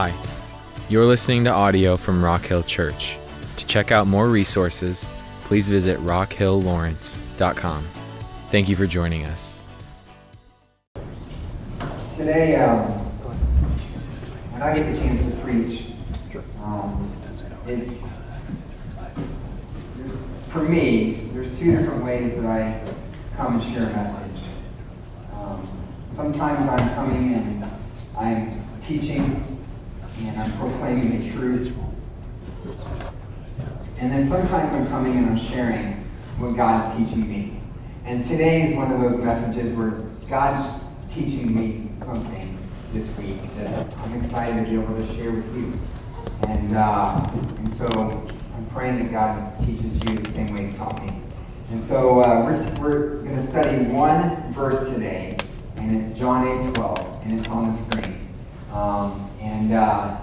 Hi, you're listening to audio from Rock Hill Church. To check out more resources, please visit rockhilllawrence.com. Thank you for joining us. Today, um, when I get the chance to preach, um, it's for me. There's two different ways that I come and share a message. Um, sometimes I'm coming and I'm teaching and I'm proclaiming the truth. And then sometimes I'm coming and I'm sharing what God's teaching me. And today is one of those messages where God's teaching me something this week that I'm excited to be able to share with you. And, uh, and so I'm praying that God teaches you the same way He taught me. And so uh, we're, we're going to study one verse today, and it's John 8 12, and it's on the screen. Um, and uh,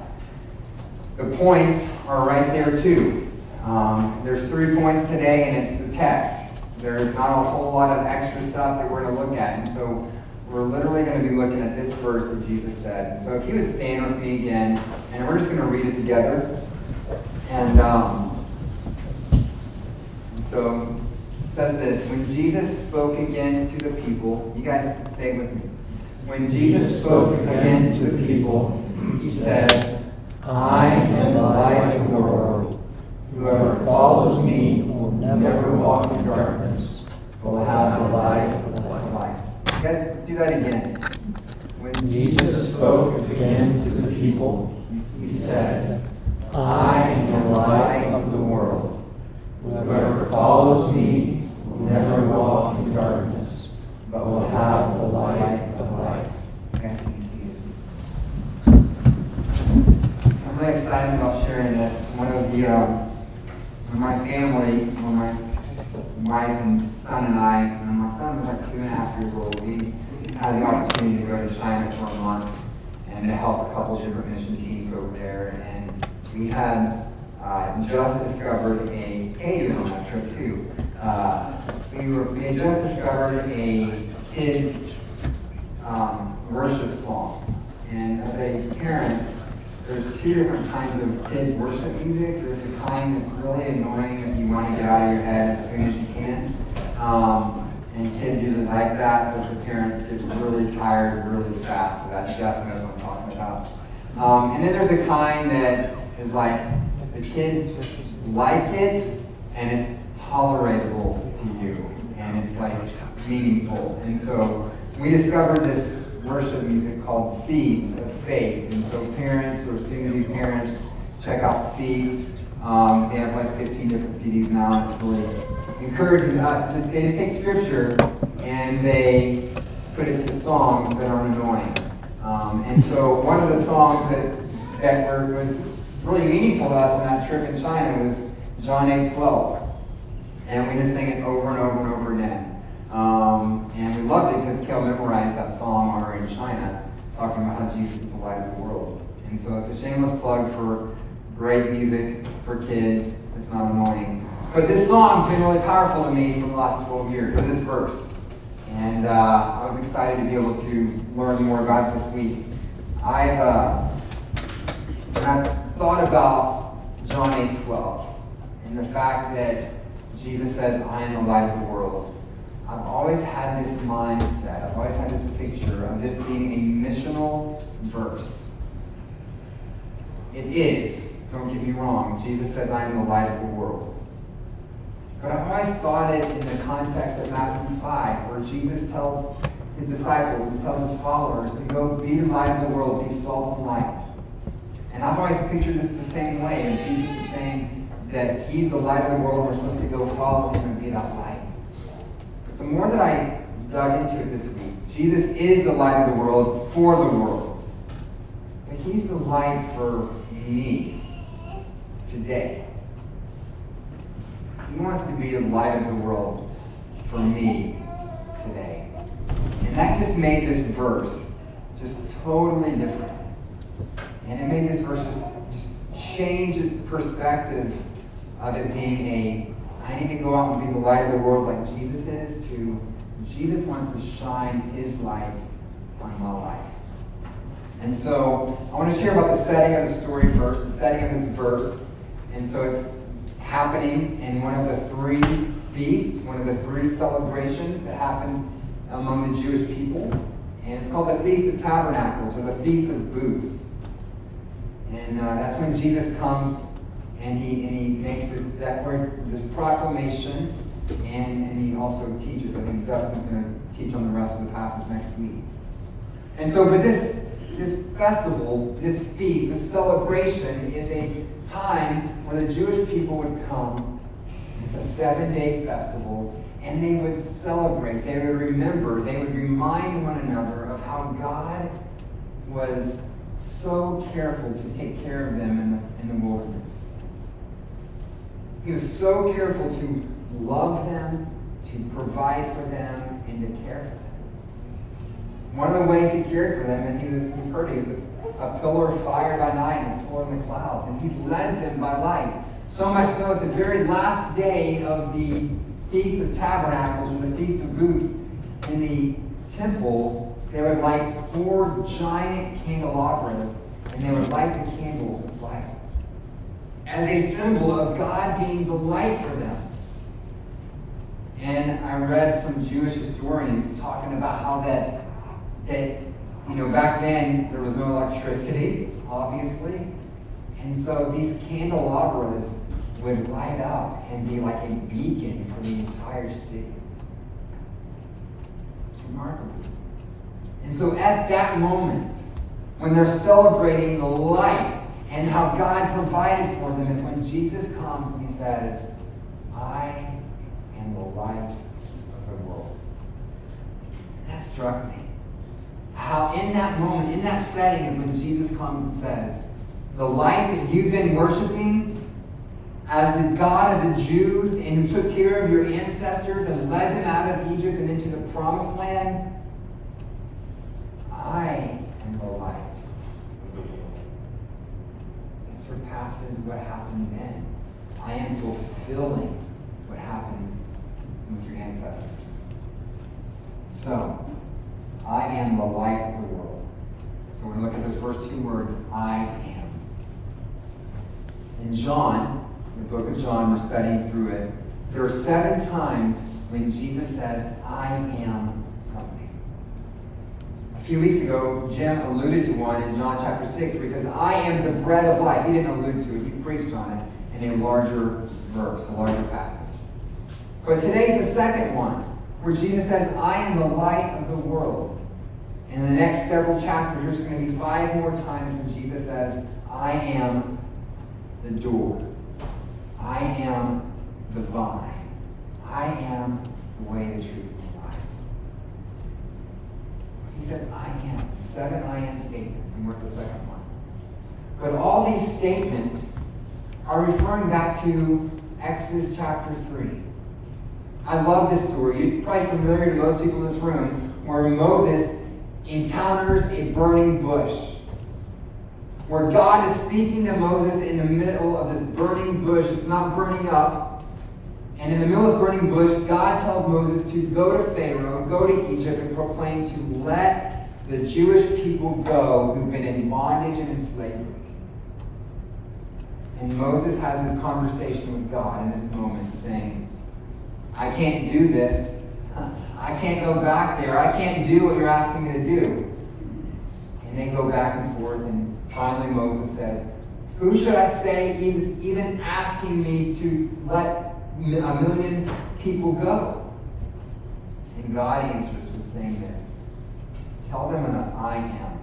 the points are right there too. Um, there's three points today, and it's the text. There's not a whole lot of extra stuff that we're going to look at. And so we're literally going to be looking at this verse that Jesus said. So if you would stand with me again, and we're just going to read it together. And, um, so it says this When Jesus spoke again to the people, you guys say it with me. When Jesus spoke again to the people, he said, I am the light of the world. Whoever follows me will never walk in darkness, but will have the light of life. Guys, let's do that again. When Jesus spoke again to the people. He said, I am the light of the world. Whoever follows me will never walk in darkness, but will have the light of life. Guys, can you see it? I'm really excited about sharing this. One of the, um, when my family, when my wife and son and I, when my son was like two and a half years old, we had the opportunity to go to China for a month and to help a couple different mission teams over there. And we had uh, just discovered a, Hayden on that trip too. Uh, we, were, we had just discovered a kids um, worship songs. And as a parent, there's two different kinds of kids worship music. There's the kind that's really annoying that you want to get out of your head as soon as you can. Um, and kids usually like that, but the parents get really tired really fast. So that Jeff knows what I'm talking about. Um, and then there's the kind that is like the kids like it and it's tolerable to you and it's like meaningful. And so we discovered this worship music called Seeds of Faith. And so parents or soon-to-be parents, check out Seeds. Um, they have like 15 different CDs now. It's really encouraging us. They just take scripture and they put it to songs that are annoying. Um, and so one of the songs that, that were, was really meaningful to us on that trip in China was John 8 12. And we just sang it over and over and over again. Um, and we loved it because Kel memorized that song while we were in China, talking about how Jesus is the light of the world. And so it's a shameless plug for great music for kids. It's not annoying. But this song's been really powerful to me for the last 12 years, or this verse. And uh, I was excited to be able to learn more about it this week. I've, uh, I've thought about John 8 12 and the fact that Jesus says, I am the light of the world. I've always had this mindset, I've always had this picture of this being a missional verse. It is, don't get me wrong, Jesus says, I am the light of the world. But I've always thought it in the context of Matthew 5, where Jesus tells his disciples, he tells his followers to go be the light of the world, be salt and light. And I've always pictured this the same way, and Jesus is saying that he's the light of the world, and we're supposed to go follow him and be that light the more that I dug into it this week, Jesus is the light of the world for the world. But he's the light for me today. He wants to be the light of the world for me today. And that just made this verse just totally different. And it made this verse just, just change the perspective of it being a I need to go out and be the light of the world like Jesus is, to Jesus wants to shine his light on my life. And so I want to share about the setting of the story first, the setting of this verse. And so it's happening in one of the three feasts, one of the three celebrations that happened among the Jewish people. And it's called the Feast of Tabernacles or the Feast of Booths. And uh, that's when Jesus comes and he, and he makes this, declar- this proclamation and, and he also teaches. I think Dustin's going to teach on the rest of the passage next week. And so, but this, this festival, this feast, this celebration is a time when the Jewish people would come. It's a seven day festival, and they would celebrate, they would remember, they would remind one another of how God was so careful to take care of them in the, in the wilderness. He was so careful to love them, to provide for them, and to care for them. One of the ways he cared for them, and he was, you've heard, he was a, pillar of fire by night and a pillar in the clouds, and he led them by light. So much so at the very last day of the Feast of Tabernacles, or the Feast of Booths, in the temple, they would light four giant candelabras, and they would light the candles with light. As a symbol of God being the light for them. And I read some Jewish historians talking about how that, that you know, back then there was no electricity, obviously. And so these candelabras would light up and be like a beacon for the entire city. It's remarkable. And so at that moment, when they're celebrating the light and how God provided for them, is when Jesus comes and he says, I am the light of the world. And that struck me. How in that moment, in that setting, is when Jesus comes and says, The light that you've been worshiping as the God of the Jews and who took care of your ancestors and led them out of Egypt and into the promised land, I am the light of the world. It surpasses what happened then. I am fulfilling what happened with your ancestors. So, I am the light of the world. So going to look at those first two words, I am. In John, the book of John, we're studying through it. There are seven times when Jesus says, I am something. A few weeks ago, Jim alluded to one in John chapter 6 where he says, I am the bread of life. He didn't allude to it, he preached on it in a larger verse, a larger passage. But today's the second one where Jesus says, I am the light of the world. And in the next several chapters, there's going to be five more times when Jesus says, I am the door. I am the vine. I am the way, the truth, and the life. He said, I am. Seven I am statements, and we're at the second one. But all these statements are referring back to Exodus chapter 3. I love this story. It's probably familiar to most people in this room, where Moses encounters a burning bush. Where God is speaking to Moses in the middle of this burning bush. It's not burning up. And in the middle of this burning bush, God tells Moses to go to Pharaoh, go to Egypt, and proclaim to let the Jewish people go who've been in bondage and in slavery. And Moses has this conversation with God in this moment, saying, I can't do this. I can't go back there. I can't do what you're asking me to do. And they go back and forth, and finally Moses says, Who should I say is even asking me to let a million people go? And God answers with saying this Tell them that I am.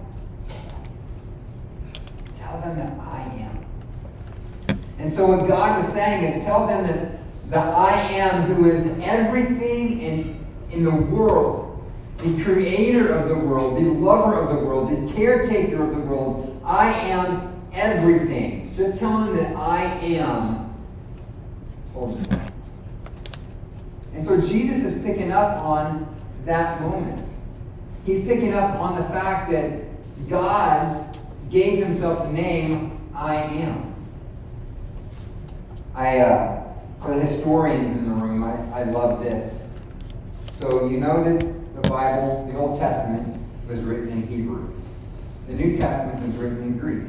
Tell them that I am. And so what God was saying is tell them that the I am who is everything in, in the world, the creator of the world, the lover of the world, the caretaker of the world. I am everything. Just tell them that I am. Told. And so Jesus is picking up on that moment. He's picking up on the fact that God gave himself the name I am. I, uh, for the historians in the room, I, I love this. So you know that the Bible, the Old Testament, was written in Hebrew. the New Testament was written in Greek.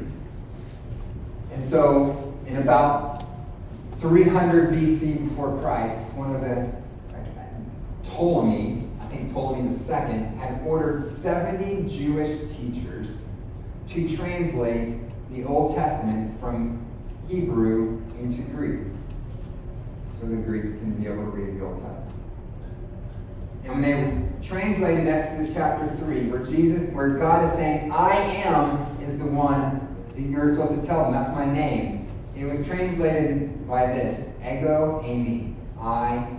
And so, in about 300 BC before Christ, one of the Ptolemy, I think Ptolemy II, had ordered 70 Jewish teachers to translate the Old Testament from Hebrew into Greek so the Greeks can be able to read the Old Testament. And when they translated Exodus chapter 3, where Jesus, where God is saying, I am is the one that you're supposed to tell them, that's my name. It was translated by this, ego eimi, I.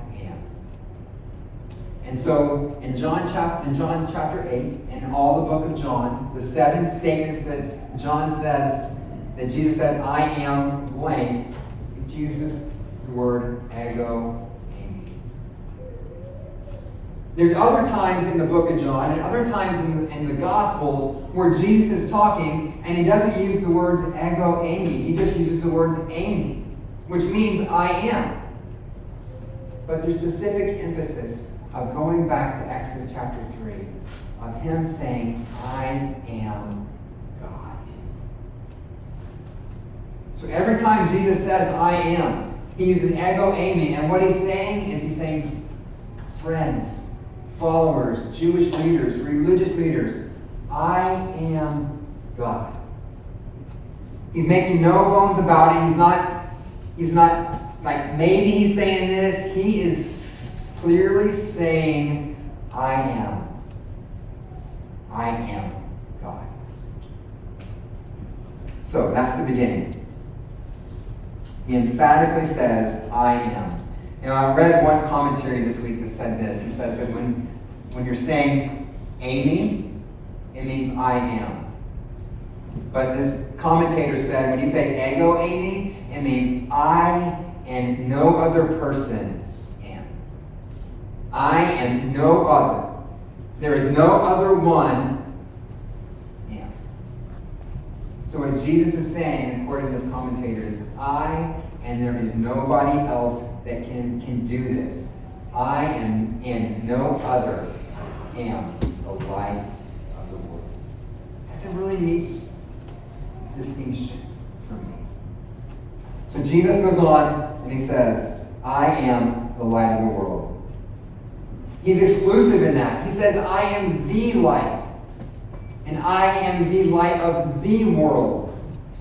And so in John chapter in John chapter 8, and all the book of John, the seven statements that John says, that Jesus said, I am blank, it uses the word ego eimi." there's other times in the book of John and other times in, in the Gospels where Jesus is talking and he doesn't use the words ego eimi. He just uses the words eimi, which means I am. But there's specific emphasis of going back to Exodus chapter 3 of him saying, I am God. So every time Jesus says, I am, he uses ego eimi. And what he's saying is he's saying, friends, followers, Jewish leaders, religious leaders, I am God. He's making no bones about it. He's not, he's not like maybe he's saying this. He is clearly saying, I am. I am God. So that's the beginning. He emphatically says, I am. Know, I read one commentary this week that said this. He says that when, when you're saying eimi, it means I am. But this commentator said when you say ego eimi, it means I and no other person. I am no other. There is no other one am. So what Jesus is saying, according to this commentator, is I and there is nobody else that can, can do this. I am, and no other am the light of the world. That's a really neat distinction for me. So Jesus goes on and he says, I am the light of the world. He's exclusive in that. He says, I am the light. And I am the light of the world.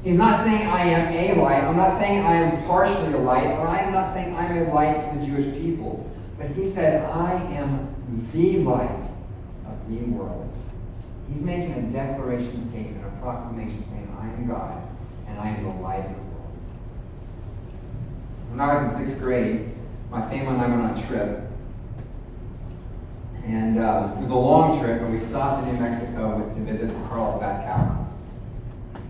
He's not saying I am a light. I'm not saying I am partially a light, or I'm not saying I'm a light for the Jewish people. But he said, I am the light of the world. He's making a declaration statement, a proclamation saying, I am God, and I am the light of the world. When I was in sixth grade, my family and I went on a trip. And uh, it was a long trip, and we stopped in New Mexico to visit the Carlsbad Caverns.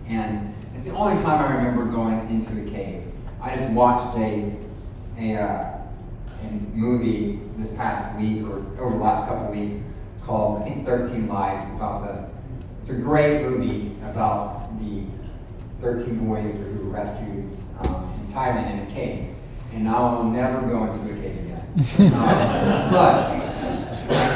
And it's the only time I remember going into a cave. I just watched a, a, uh, a movie this past week or over the last couple of weeks called, I think, 13 Lives about the, it's a great movie about the 13 boys who were rescued um, in Thailand in a cave. And now I will never go into a cave again. um, but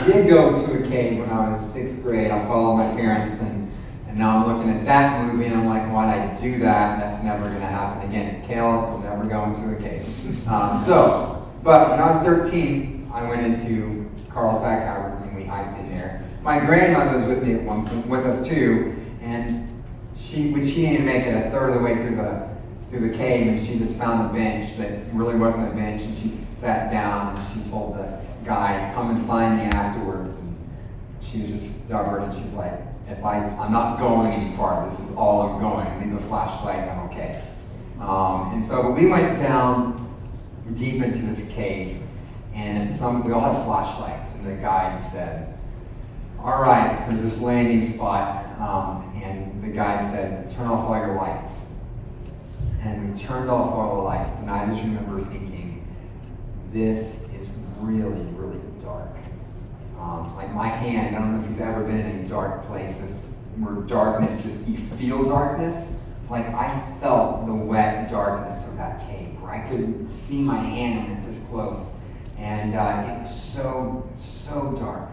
I did go to a cave when I was sixth grade. I followed my parents and and now I'm looking at that movie and I'm like, why'd I do that? That's never going to happen again. Caleb will never go to a cave. Um, so, but when I was 13, I went into Carlsbad Caverns and we hiked in there. My grandmother was with me at one point, with us too, and she, when she didn't make it a third of the way through the through the cave, and she just found a bench that really wasn't a bench, and she sat down and she told the guy, "Come and find me afterwards." And she was just stubborn, and she's like, if I, I'm not going any farther, this is all I'm going. I need the flashlight, I'm okay. Um, and so we went down deep into this cave, and some we all had flashlights, and the guide said, all right, there's this landing spot, um, and the guide said, turn off all your lights. And we turned off all the lights, and I just remember thinking, this is really, really dark. Um, like my hand, I don't know if you've ever been in dark places where darkness just, you feel darkness. Like I felt the wet darkness of that cave where I could see my hand when it's this close. And uh, it was so, so dark.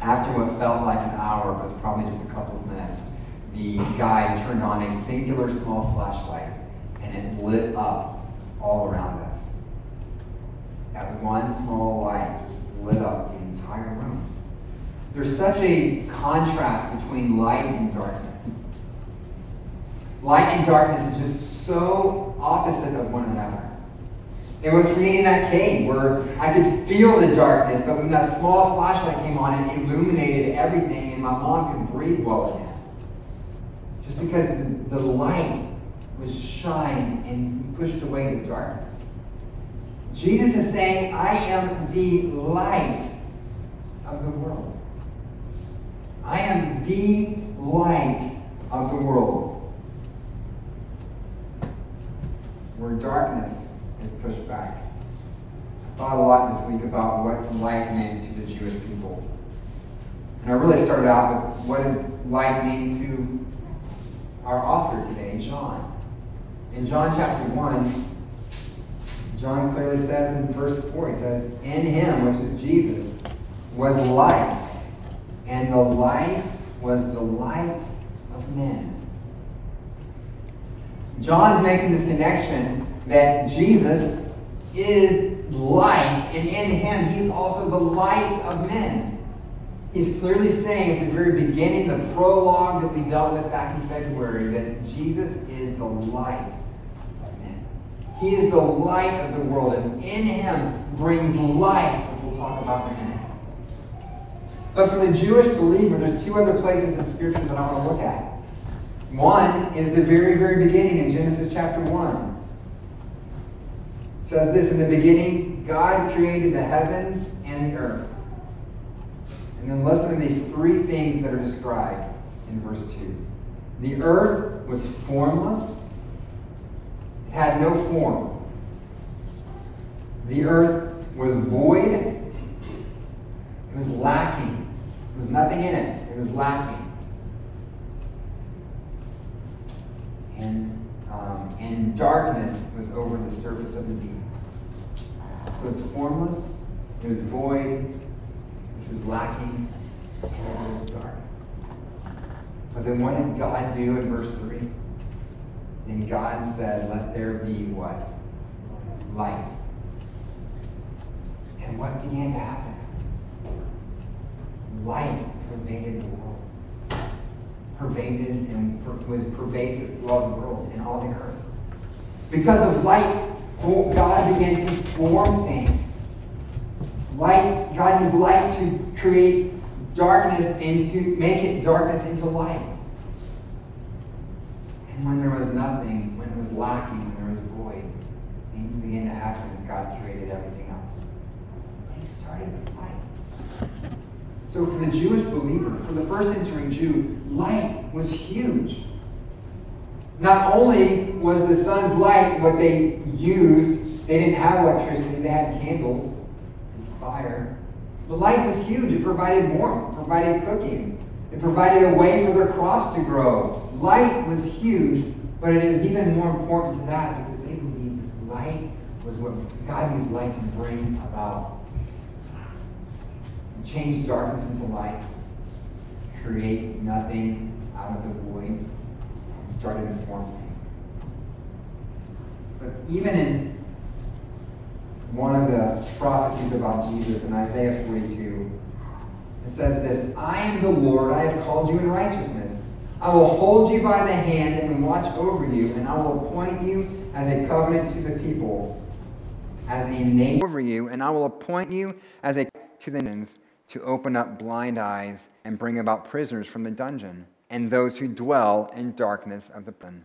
after what felt like an hour, but was probably just a couple of minutes, the guy turned on a singular small flashlight and it lit up all around us. That one small light just lit up the entire room. There's such a contrast between light and darkness. Light and darkness is just so opposite of one another. It was for me in that cave where I could feel the darkness, but when that small flashlight came on, it illuminated everything, and my mom could breathe well again. Just because the, the light was shining and pushed away the darkness. Jesus is saying, I am the light of the world. I am the light of the world. Where darkness is pushed back. I thought a lot this week about what light meant to the Jewish people. And I really started out with what did light mean to our author today, John. In John chapter 1, John clearly says in verse 4, he says, In him, which is Jesus, was life, and the life was the light of men. John's making this connection that Jesus is life, and in him, he's also the light of men. He's clearly saying at the very beginning, the prologue that we dealt with back in February, that Jesus is the light. He is the light of the world, and in him brings life, which we'll talk about in a minute. But for the Jewish believer, there's two other places in Scripture that I want to look at. One is the very, very beginning in Genesis chapter 1. It says this In the beginning, God created the heavens and the earth. And then listen to these three things that are described in verse 2. The earth was formless, had no form. The earth was void, it was lacking. There was nothing in it, it was lacking. And, um, and darkness was over the surface of the deep. So it's formless, it was void, which was lacking, and it was dark. But then what did God do in verse 3? And God said, Let there be what? Light. And what began to happen? Light pervaded the world. Pervaded and per- was pervasive throughout the world and all the earth. Because of light, God began to form things. Light, God used light to create darkness and to make it darkness into light. When there was nothing, when it was lacking, when there was void, things began to happen as God created everything else. But He started with light. So for the Jewish believer, for the first century Jew, light was huge. Not only was the sun's light what they used, they didn't have electricity, they had candles and fire. The light was huge. It provided warmth, provided cooking, it provided a way for their crops to grow. Light was huge, but it is even more important to that because they believed light was what God used light to bring about. Change darkness into light, create nothing out of the void, and started to form things. But even in one of the prophecies about Jesus in Isaiah 42, it says this I am the Lord, I have called you in righteousness. I will hold you by the hand and watch over you, and I will appoint you as a covenant to the people, as a name over you, and I will appoint you as a to the nations to open up blind eyes and bring about prisoners from the dungeon, and those who dwell in darkness of the prison.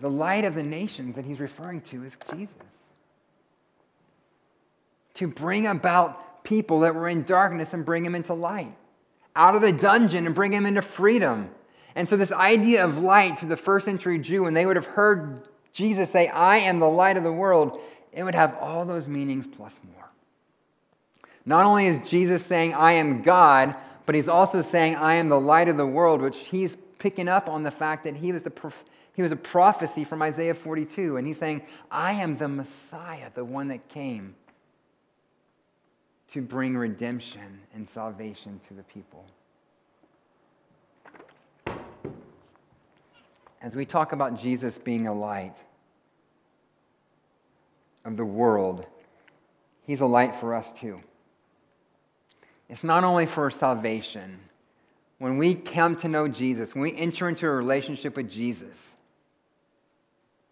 The light of the nations that he's referring to is Jesus. To bring about people that were in darkness and bring them into light, out of the dungeon and bring them into freedom. And so, this idea of light to the first century Jew, when they would have heard Jesus say, I am the light of the world, it would have all those meanings plus more. Not only is Jesus saying, I am God, but he's also saying, I am the light of the world, which he's picking up on the fact that he was, the, he was a prophecy from Isaiah 42. And he's saying, I am the Messiah, the one that came. To bring redemption and salvation to the people. As we talk about Jesus being a light of the world, he's a light for us too. It's not only for salvation. When we come to know Jesus, when we enter into a relationship with Jesus,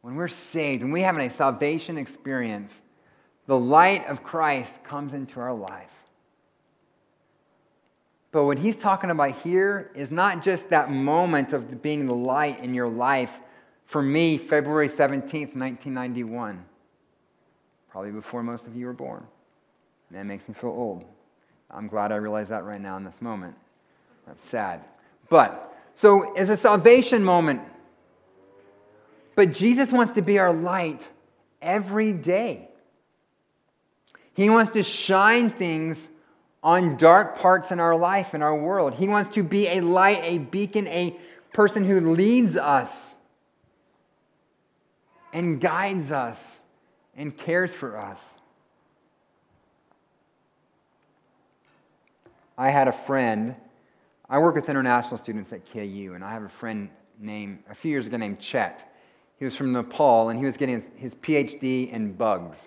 when we're saved, when we have a salvation experience, the light of Christ comes into our life. But what he's talking about here is not just that moment of being the light in your life. For me, February 17th, 1991, probably before most of you were born. And that makes me feel old. I'm glad I realize that right now in this moment. That's sad. But, so it's a salvation moment. But Jesus wants to be our light every day. He wants to shine things on dark parts in our life, in our world. He wants to be a light, a beacon, a person who leads us and guides us and cares for us. I had a friend, I work with international students at KU, and I have a friend named, a few years ago named Chet. He was from Nepal, and he was getting his, his PhD in bugs.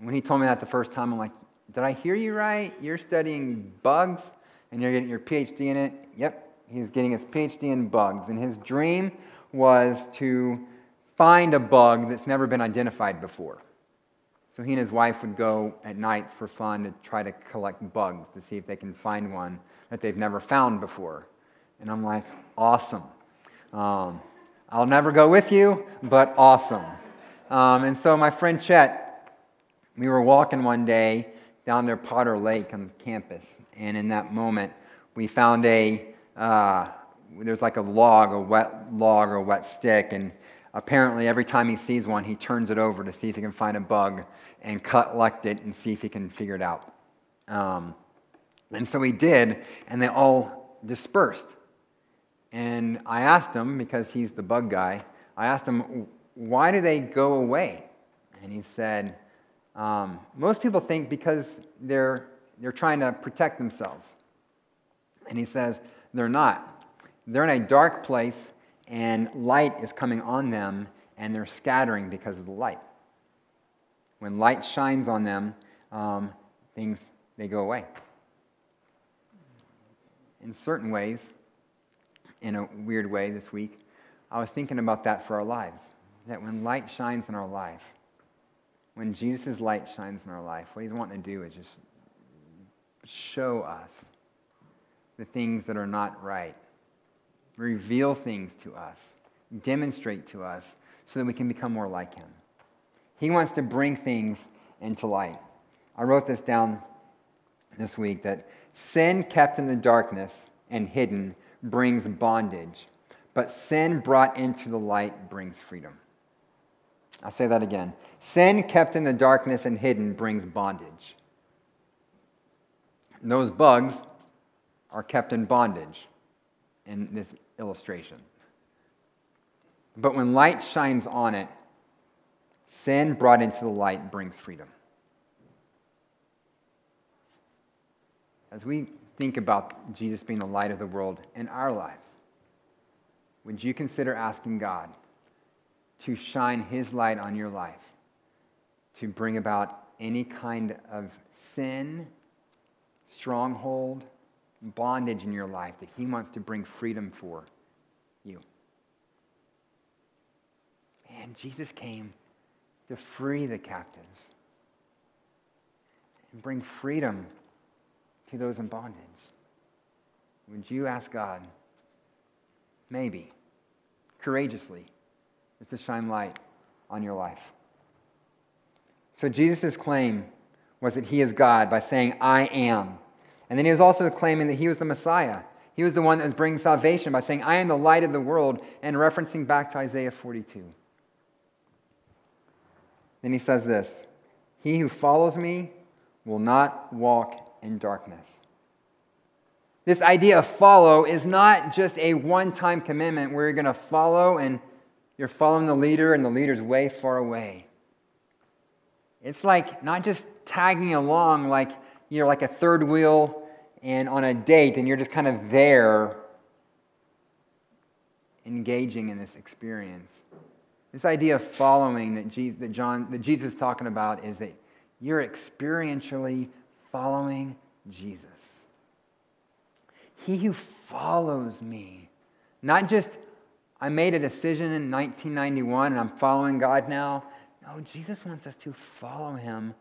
When he told me that the first time, I'm like, did I hear you right? You're studying bugs, and you're getting your PhD in it? Yep, he's getting his PhD in bugs. And his dream was to find a bug that's never been identified before. So he and his wife would go at nights for fun to try to collect bugs to see if they can find one that they've never found before. And I'm like, awesome. Um, I'll never go with you, but awesome. Um, and so my friend Chet, we were walking one day down there Potter Lake on campus, and in that moment, we found a uh, there's like a log, a wet log or a wet stick, and apparently every time he sees one, he turns it over to see if he can find a bug and collect it and see if he can figure it out. Um, and so he did, and they all dispersed. And I asked him, because he's the bug guy, I asked him, why do they go away? And he said, um, most people think because they're, they're trying to protect themselves. And he says, they're not. They're in a dark place, and light is coming on them, and they're scattering because of the light. When light shines on them, um, things they go away. In certain ways, in a weird way this week, I was thinking about that for our lives. That when light shines in our life, when Jesus' light shines in our life, what he's wanting to do is just show us the things that are not right, reveal things to us, demonstrate to us so that we can become more like him. He wants to bring things into light. I wrote this down this week that sin kept in the darkness and hidden brings bondage, but sin brought into the light brings freedom. I'll say that again. Sin kept in the darkness and hidden brings bondage. Those bugs are kept in bondage in this illustration. But when light shines on it, Sin brought into the light brings freedom. As we think about Jesus being the light of the world in our lives, would you consider asking God to shine his light on your life, to bring about any kind of sin, stronghold, bondage in your life that he wants to bring freedom for you? And Jesus came to free the captives and bring freedom to those in bondage. Would you ask God, maybe, courageously, to shine light on your life? So Jesus' claim was that he is God by saying, I am. And then he was also claiming that he was the Messiah. He was the one that was bringing salvation by saying, I am the light of the world, and referencing back to Isaiah 42. Then he says this He who follows me will not walk in darkness. This idea of follow is not just a one time commitment where you're going to follow and you're following the leader and the leader's way far away. It's like not just tagging along like you're like a third wheel and on a date and you're just kind of there engaging in this experience. This idea of following that, Jesus, that, John, that Jesus is talking about is that you're experientially following Jesus. He who follows me, not just I made a decision in 1991 and I'm following God now. No, Jesus wants us to follow him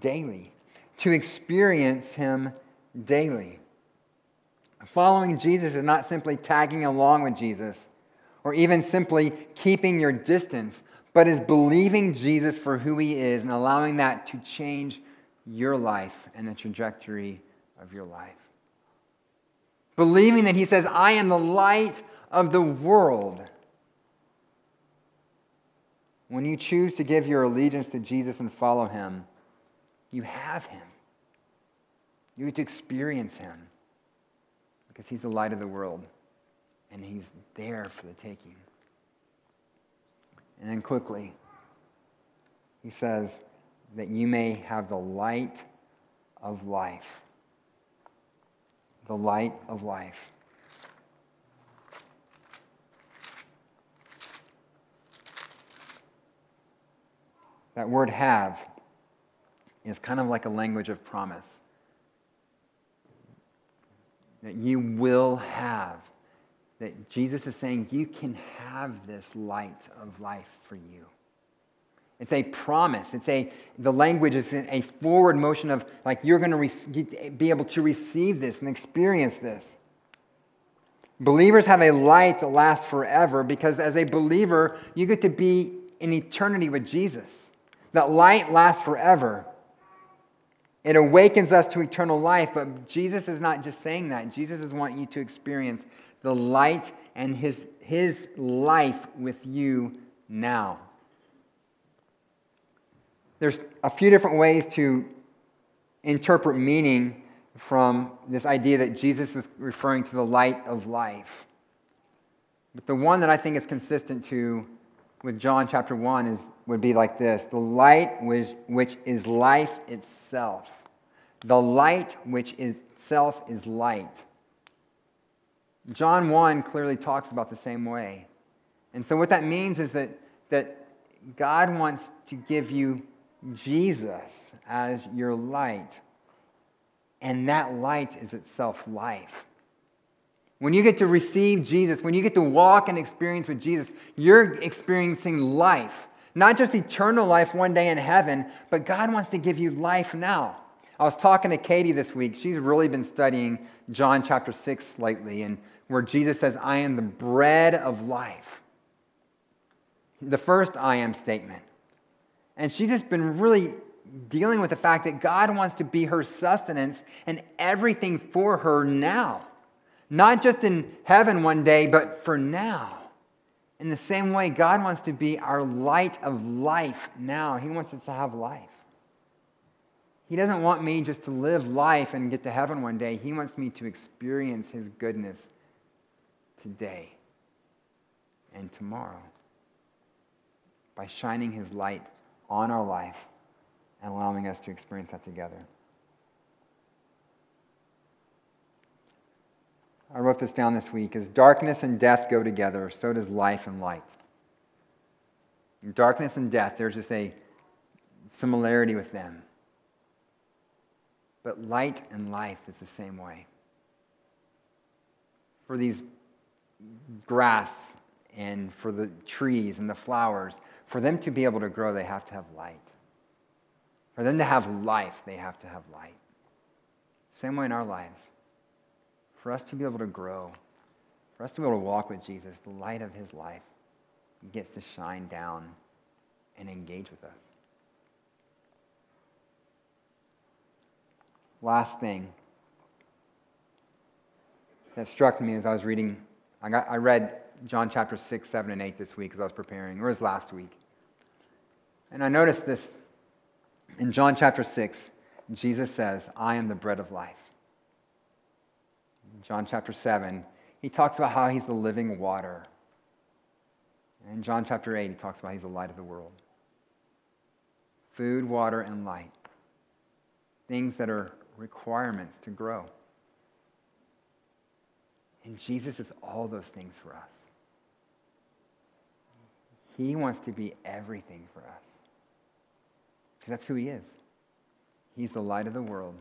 daily, to experience him daily. Following Jesus is not simply tagging along with Jesus or even simply keeping your distance, but is believing Jesus for who he is and allowing that to change your life and the trajectory of your life. Believing that he says, I am the light of the world. When you choose to give your allegiance to Jesus and follow him, you have him. You get to experience him because he's the light of the world and he's there for the taking. And then quickly, he says that you may have the light of life. The light of life. That word have is kind of like a language of promise. That you will have. That Jesus is saying you can have this light of life for you. It's a promise. It's a, the language is a forward motion of like you're going to re- be able to receive this and experience this. Believers have a light that lasts forever because as a believer, you get to be in eternity with Jesus. That light lasts forever. It awakens us to eternal life, but Jesus is not just saying that. Jesus is wanting you to experience the light and his, his life with you now. There's a few different ways to interpret meaning from this idea that Jesus is referring to the light of life. But the one that I think is consistent to with John chapter 1 is, would be like this The light which, which is life itself. The light which itself is light. John 1 clearly talks about the same way. And so, what that means is that, that God wants to give you Jesus as your light. And that light is itself life. When you get to receive Jesus, when you get to walk and experience with Jesus, you're experiencing life. Not just eternal life one day in heaven, but God wants to give you life now. I was talking to Katie this week. She's really been studying John chapter 6 lately, and where Jesus says, I am the bread of life. The first I am statement. And she's just been really dealing with the fact that God wants to be her sustenance and everything for her now. Not just in heaven one day, but for now. In the same way, God wants to be our light of life now. He wants us to have life. He doesn't want me just to live life and get to heaven one day. He wants me to experience His goodness today and tomorrow by shining His light on our life and allowing us to experience that together. I wrote this down this week as darkness and death go together, so does life and light. Darkness and death, there's just a similarity with them. But light and life is the same way. For these grass and for the trees and the flowers, for them to be able to grow, they have to have light. For them to have life, they have to have light. Same way in our lives. For us to be able to grow, for us to be able to walk with Jesus, the light of his life gets to shine down and engage with us. Last thing that struck me as I was reading, I, got, I read John chapter 6, 7, and 8 this week as I was preparing, or was last week. And I noticed this in John chapter 6. Jesus says, I am the bread of life. John chapter 7, he talks about how he's the living water. And in John chapter 8, he talks about he's the light of the world. Food, water, and light. things that are requirements to grow. And Jesus is all those things for us. He wants to be everything for us. Because that's who He is. He's the light of the world.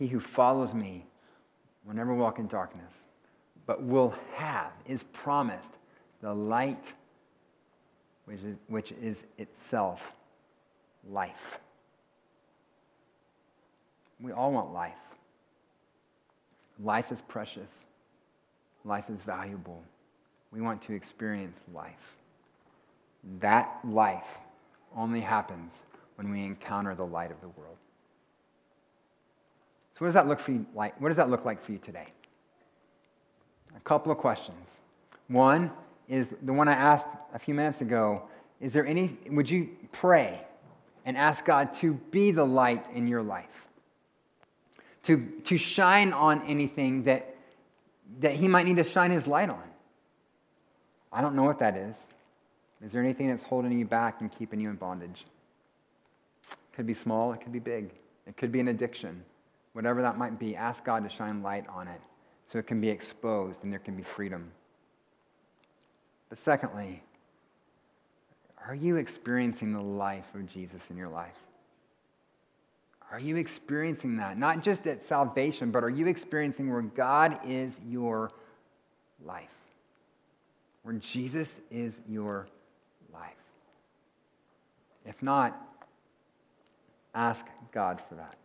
He who follows me will never walk in darkness, but will have, is promised, the light which is, which is itself life. We all want life. Life is precious. Life is valuable. We want to experience life. That life only happens when we encounter the light of the world. So what does that look for you like? What does that look like for you today? A couple of questions. One is the one I asked a few minutes ago. Is there any would you pray and ask God to be the light in your life? To, to shine on anything that, that He might need to shine His light on. I don't know what that is. Is there anything that's holding you back and keeping you in bondage? It could be small, it could be big, it could be an addiction. Whatever that might be, ask God to shine light on it so it can be exposed and there can be freedom. But secondly, are you experiencing the life of Jesus in your life? Are you experiencing that? Not just at salvation, but are you experiencing where God is your life? Where Jesus is your life? If not, ask God for that.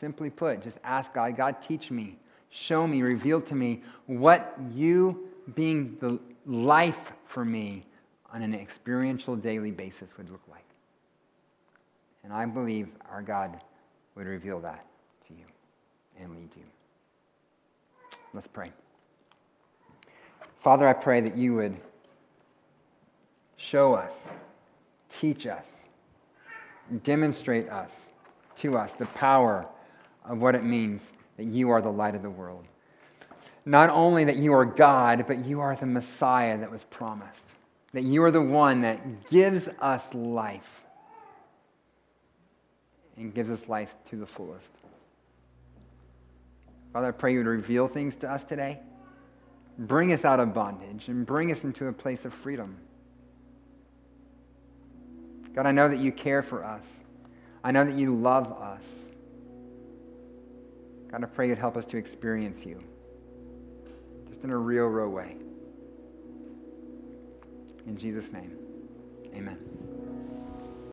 Simply put, just ask God, God, teach me, show me, reveal to me what you being the life for me on an experiential daily basis would look like. And I believe our God would reveal that to you and lead you. Let's pray. Father, I pray that you would show us, teach us, demonstrate us to us the power of what it means that you are the light of the world. Not only that you are God, but you are the Messiah that was promised, that you are the one that gives us life and gives us life to the fullest. Father, I pray you would reveal things to us today. Bring us out of bondage and bring us into a place of freedom. God, I know that you care for us. I know that you love us. God, I pray you'd help us to experience you just in a real, real way. In Jesus' name, amen.